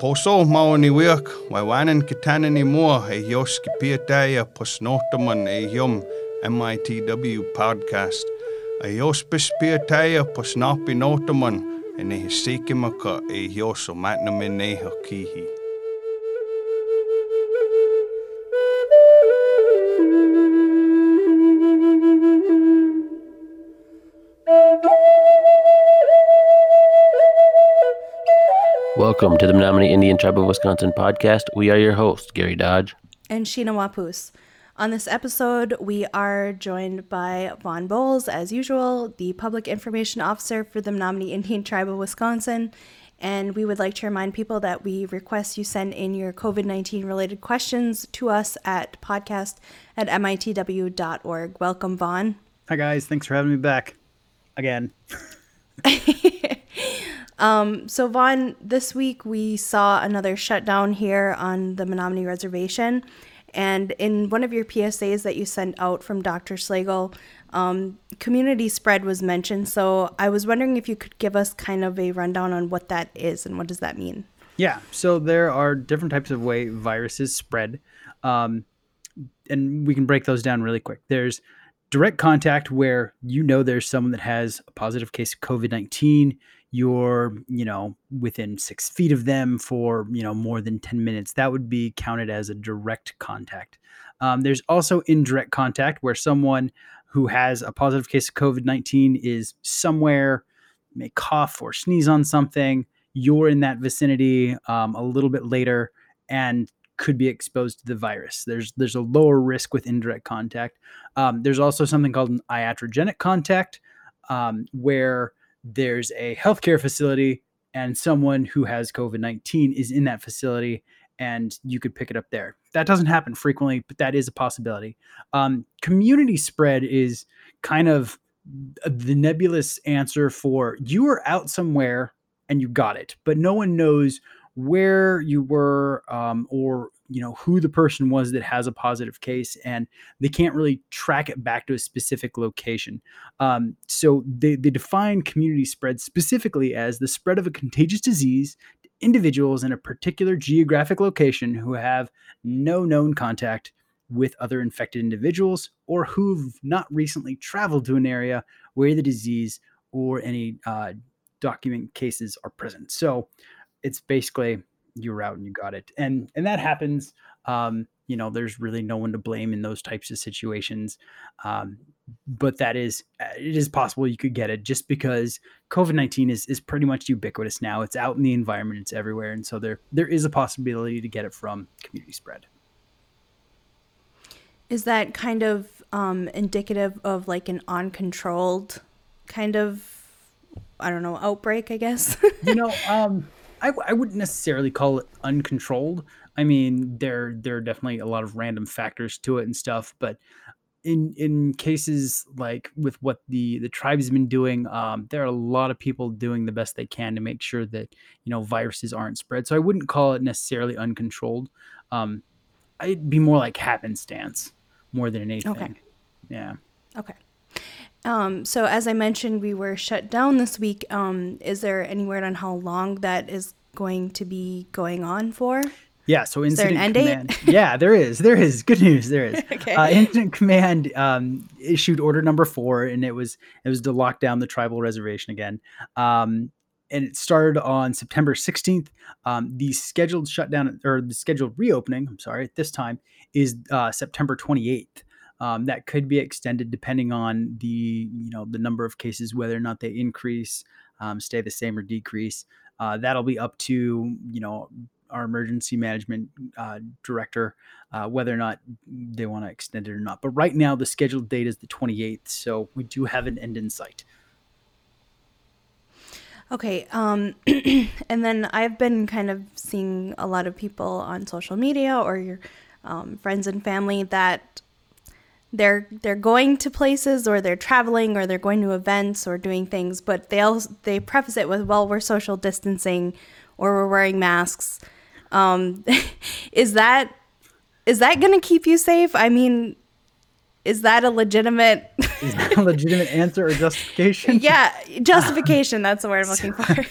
poso maoni wiak, waiwanan kitana ni mua e yoski piataya posnotaman e MITW podcast. A yos pispiataya posnapi notaman e ne hisikimaka e yoso matnamin neha kihi. Welcome to the Menominee Indian Tribe of Wisconsin podcast. We are your hosts, Gary Dodge. and Sheena Wapus. On this episode, we are joined by Vaughn Bowles, as usual, the Public Information Officer for the Menominee Indian Tribe of Wisconsin. And we would like to remind people that we request you send in your COVID 19 related questions to us at podcast at mitw.org. Welcome, Vaughn. Hi guys, thanks for having me back again. So, Vaughn, this week we saw another shutdown here on the Menominee Reservation. And in one of your PSAs that you sent out from Dr. Slagle, um, community spread was mentioned. So, I was wondering if you could give us kind of a rundown on what that is and what does that mean? Yeah, so there are different types of way viruses spread, um, and we can break those down really quick. There's direct contact where you know there's someone that has a positive case of COVID nineteen. You're you know within six feet of them for you know more than ten minutes. That would be counted as a direct contact. Um, there's also indirect contact where someone who has a positive case of COVID 19 is somewhere, may cough or sneeze on something. You're in that vicinity um, a little bit later and could be exposed to the virus. There's there's a lower risk with indirect contact. Um, there's also something called an iatrogenic contact, um, where there's a healthcare facility and someone who has COVID 19 is in that facility and you could pick it up there. That doesn't happen frequently, but that is a possibility. Um, community spread is kind of the nebulous answer for you were out somewhere and you got it, but no one knows where you were um, or you know who the person was that has a positive case and they can't really track it back to a specific location um, so they, they define community spread specifically as the spread of a contagious disease to individuals in a particular geographic location who have no known contact with other infected individuals or who've not recently traveled to an area where the disease or any uh, document cases are present. So it's basically you're out and you got it, and and that happens. Um, you know, there's really no one to blame in those types of situations. Um, but that is it is possible you could get it just because COVID nineteen is is pretty much ubiquitous now. It's out in the environment, it's everywhere, and so there there is a possibility to get it from community spread. Is that kind of um, indicative of like an uncontrolled kind of, I don't know, outbreak, I guess? you know, um, I, I wouldn't necessarily call it uncontrolled. I mean, there there are definitely a lot of random factors to it and stuff, but in in cases like with what the the tribe's been doing, um, there are a lot of people doing the best they can to make sure that you know viruses aren't spread. So I wouldn't call it necessarily uncontrolled. Um, I'd be more like happenstance more than anything. Okay. Yeah. Okay. Um, so as I mentioned, we were shut down this week. Um, is there any word on how long that is going to be going on for? Yeah, so there an incident end date? command. yeah, there is. There is. Good news. There is. Okay. Uh, incident command um, issued order number four, and it was it was to lock down the tribal reservation again. Um, and it started on September 16th. Um, the scheduled shutdown or the scheduled reopening, I'm sorry, at this time is uh, September 28th. Um, that could be extended depending on the you know the number of cases, whether or not they increase, um, stay the same, or decrease. Uh, that'll be up to you know our emergency management uh, director uh, whether or not they want to extend it or not. But right now, the scheduled date is the 28th, so we do have an end in sight. Okay. Um, and then I've been kind of seeing a lot of people on social media or your um, friends and family that they're they're going to places or they're traveling or they're going to events or doing things, but they also they preface it with well we're social distancing or we're wearing masks. Um, is that is that going to keep you safe? I mean, is that a legitimate? Is that a legitimate answer or justification? yeah, justification. That's the word I'm looking for.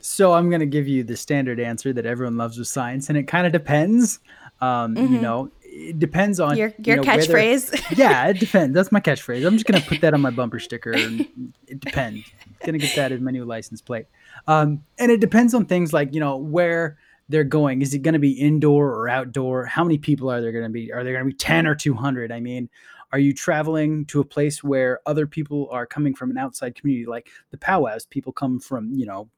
So I'm going to give you the standard answer that everyone loves with science, and it kind of depends. Um, You Mhm. know, it depends on Your you your know, whether- catchphrase. yeah, it depends. That's my catchphrase. I'm just gonna put that on my bumper sticker. And it depends. Gonna get that as my new license plate. Um, and it depends on things like you know where they're going. Is it going to be indoor or outdoor? How many people are there going to be? Are there going to be ten or two hundred? I mean, are you traveling to a place where other people are coming from an outside community, like the powwows? People come from you know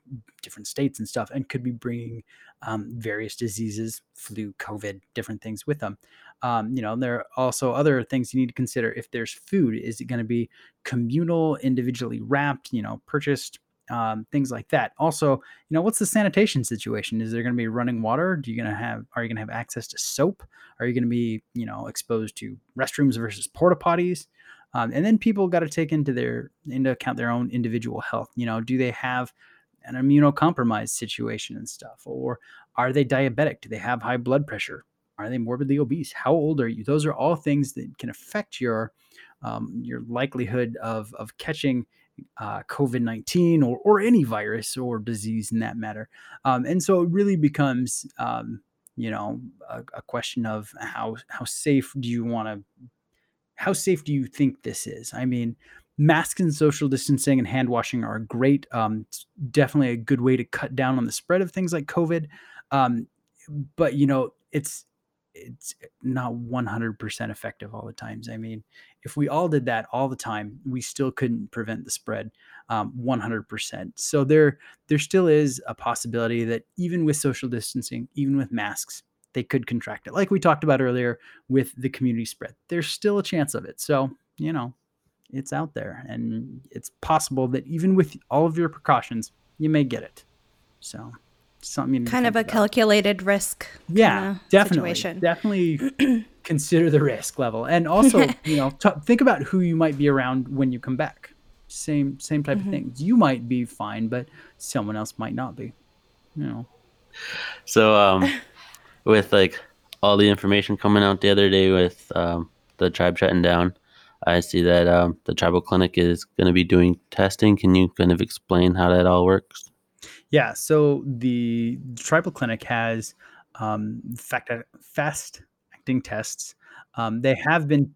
different states and stuff, and could be bringing um, various diseases, flu, COVID, different things with them. Um, you know, there are also other things you need to consider. If there's food, is it going to be communal, individually wrapped, you know, purchased, um, things like that. Also, you know, what's the sanitation situation? Is there going to be running water? Do you going to have? Are you going to have access to soap? Are you going to be, you know, exposed to restrooms versus porta potties? Um, and then people got to take into their into account their own individual health. You know, do they have an immunocompromised situation and stuff, or are they diabetic? Do they have high blood pressure? Are they morbidly obese? How old are you? Those are all things that can affect your um, your likelihood of of catching uh, COVID nineteen or or any virus or disease in that matter. Um, and so it really becomes um, you know a, a question of how how safe do you want to how safe do you think this is? I mean, masks and social distancing and hand washing are great. Um, definitely a good way to cut down on the spread of things like COVID. Um, but you know, it's it's not 100% effective all the times. I mean, if we all did that all the time, we still couldn't prevent the spread um, 100%. So there there still is a possibility that even with social distancing, even with masks, they could contract it. Like we talked about earlier with the community spread, there's still a chance of it. So, you know, it's out there and it's possible that even with all of your precautions, you may get it. So, something you need to kind of a about. calculated risk. yeah definitely situation. definitely consider the risk level and also you know t- think about who you might be around when you come back same same type Mm-hmm. of things you might be fine but someone else might not be you know So, um, with like all the information coming out the other day with um, the tribe shutting down, I see that um, the tribal clinic is going to be doing testing. Can you kind of explain how that all works? yeah so the tribal clinic has um fact fast acting tests um they have been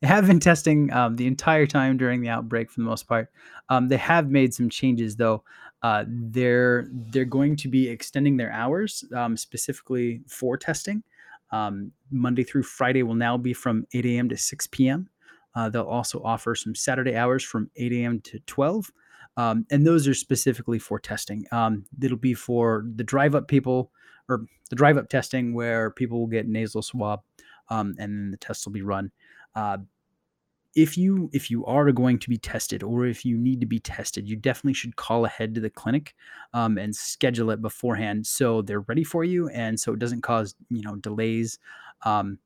they have been testing um, the entire time during the outbreak for the most part. Um, they have made some changes though. Uh, they're they're going to be extending their hours um, specifically for testing. Um, Monday through Friday will now be from 8 a.m. to 6 p.m. Uh, they'll also offer some Saturday hours from 8 a.m. to 12. Um, and those are specifically for testing. Um, it'll be for the drive up people or the drive up testing where people will get nasal swab um, and then the test will be run. Uh, if you if you are going to be tested or if you need to be tested, you definitely should call ahead to the clinic um, and schedule it beforehand so they're ready for you and so it doesn't cause you know delays um,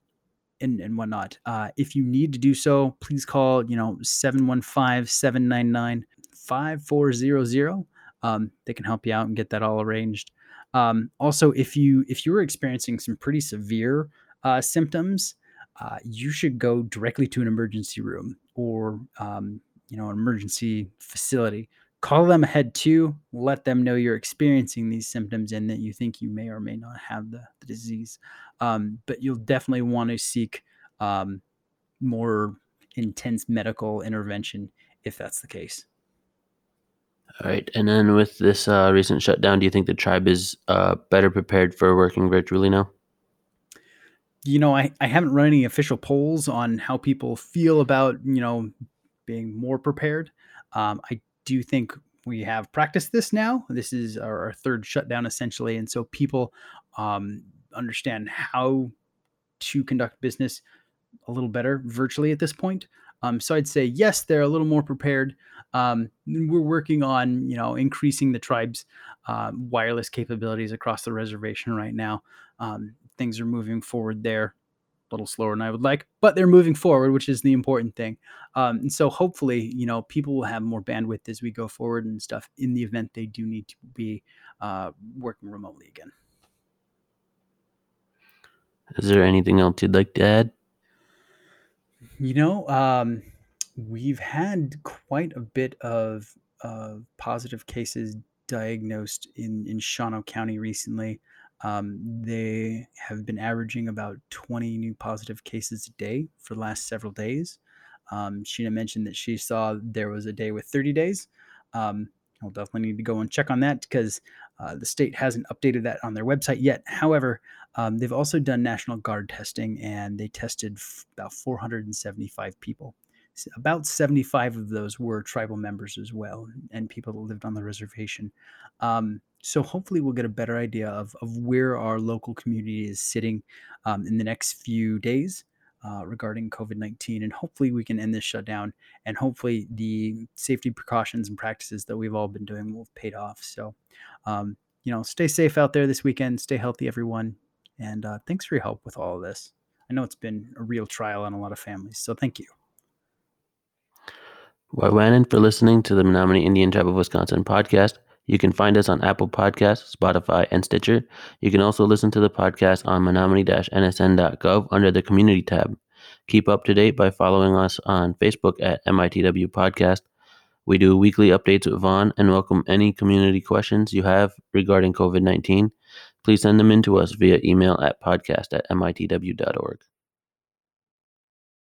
and and whatnot. Uh, if you need to do so, please call you know 715-799-5400. Um, they can help you out and get that all arranged. Um, also, if you if you're experiencing some pretty severe uh, symptoms, uh, you should go directly to an emergency room or um, you know an emergency facility. Call them ahead too. Let them know you're experiencing these symptoms and that you think you may or may not have the, the disease. Um, but you'll definitely want to seek um, more intense medical intervention if that's the case. All right. And then with this uh, recent shutdown, do you think the tribe is uh, better prepared for working virtually now? you know, I, I haven't run any official polls on how people feel about, you know, being more prepared. Um, I do think we have practiced this now. This is our, our third shutdown essentially. And so people um, understand how to conduct business a little better virtually at this point. Um, so I'd say, yes, they're a little more prepared. Um, we're working on, you know, increasing the tribe's uh, wireless capabilities across the reservation right now. Um, things are moving forward there a little slower than I would like, but they're moving forward, which is the important thing. Um, and so hopefully, you know, people will have more bandwidth as we go forward and stuff in the event they do need to be uh, working remotely again. Is there anything else you'd like to add? You know, um, we've had quite a bit of uh, positive cases diagnosed in in Shawano County recently. Um, they have been averaging about 20 new positive cases a day for the last several days. Um, Sheena mentioned that she saw there was a day with 30 days. Um, I'll definitely need to go and check on that because uh, the state hasn't updated that on their website yet. However, um, they've also done National Guard testing and they tested f- about 475 people. S- About 75 of those were tribal members as well and people that lived on the reservation. Um, so hopefully we'll get a better idea of, of where our local community is sitting um, in the next few days uh, regarding COVID 19. And hopefully we can end this shutdown. And hopefully the safety precautions and practices that we've all been doing will have paid off. So, um, you know, stay safe out there this weekend. Stay healthy, everyone. And uh, thanks for your help with all of this. I know it's been a real trial on a lot of families. So thank you. Waiwanan for listening to the Menominee Indian Tribe of Wisconsin podcast. You can find us on Apple Podcasts, Spotify, and Stitcher. You can also listen to the podcast on menominee-nsn.gov under the Community tab. Keep up to date by following us on Facebook at MITW Podcast. We do weekly updates with Vaughn and welcome any community questions you have regarding COVID 19. Please send them in to us via email at podcast at mitw.org.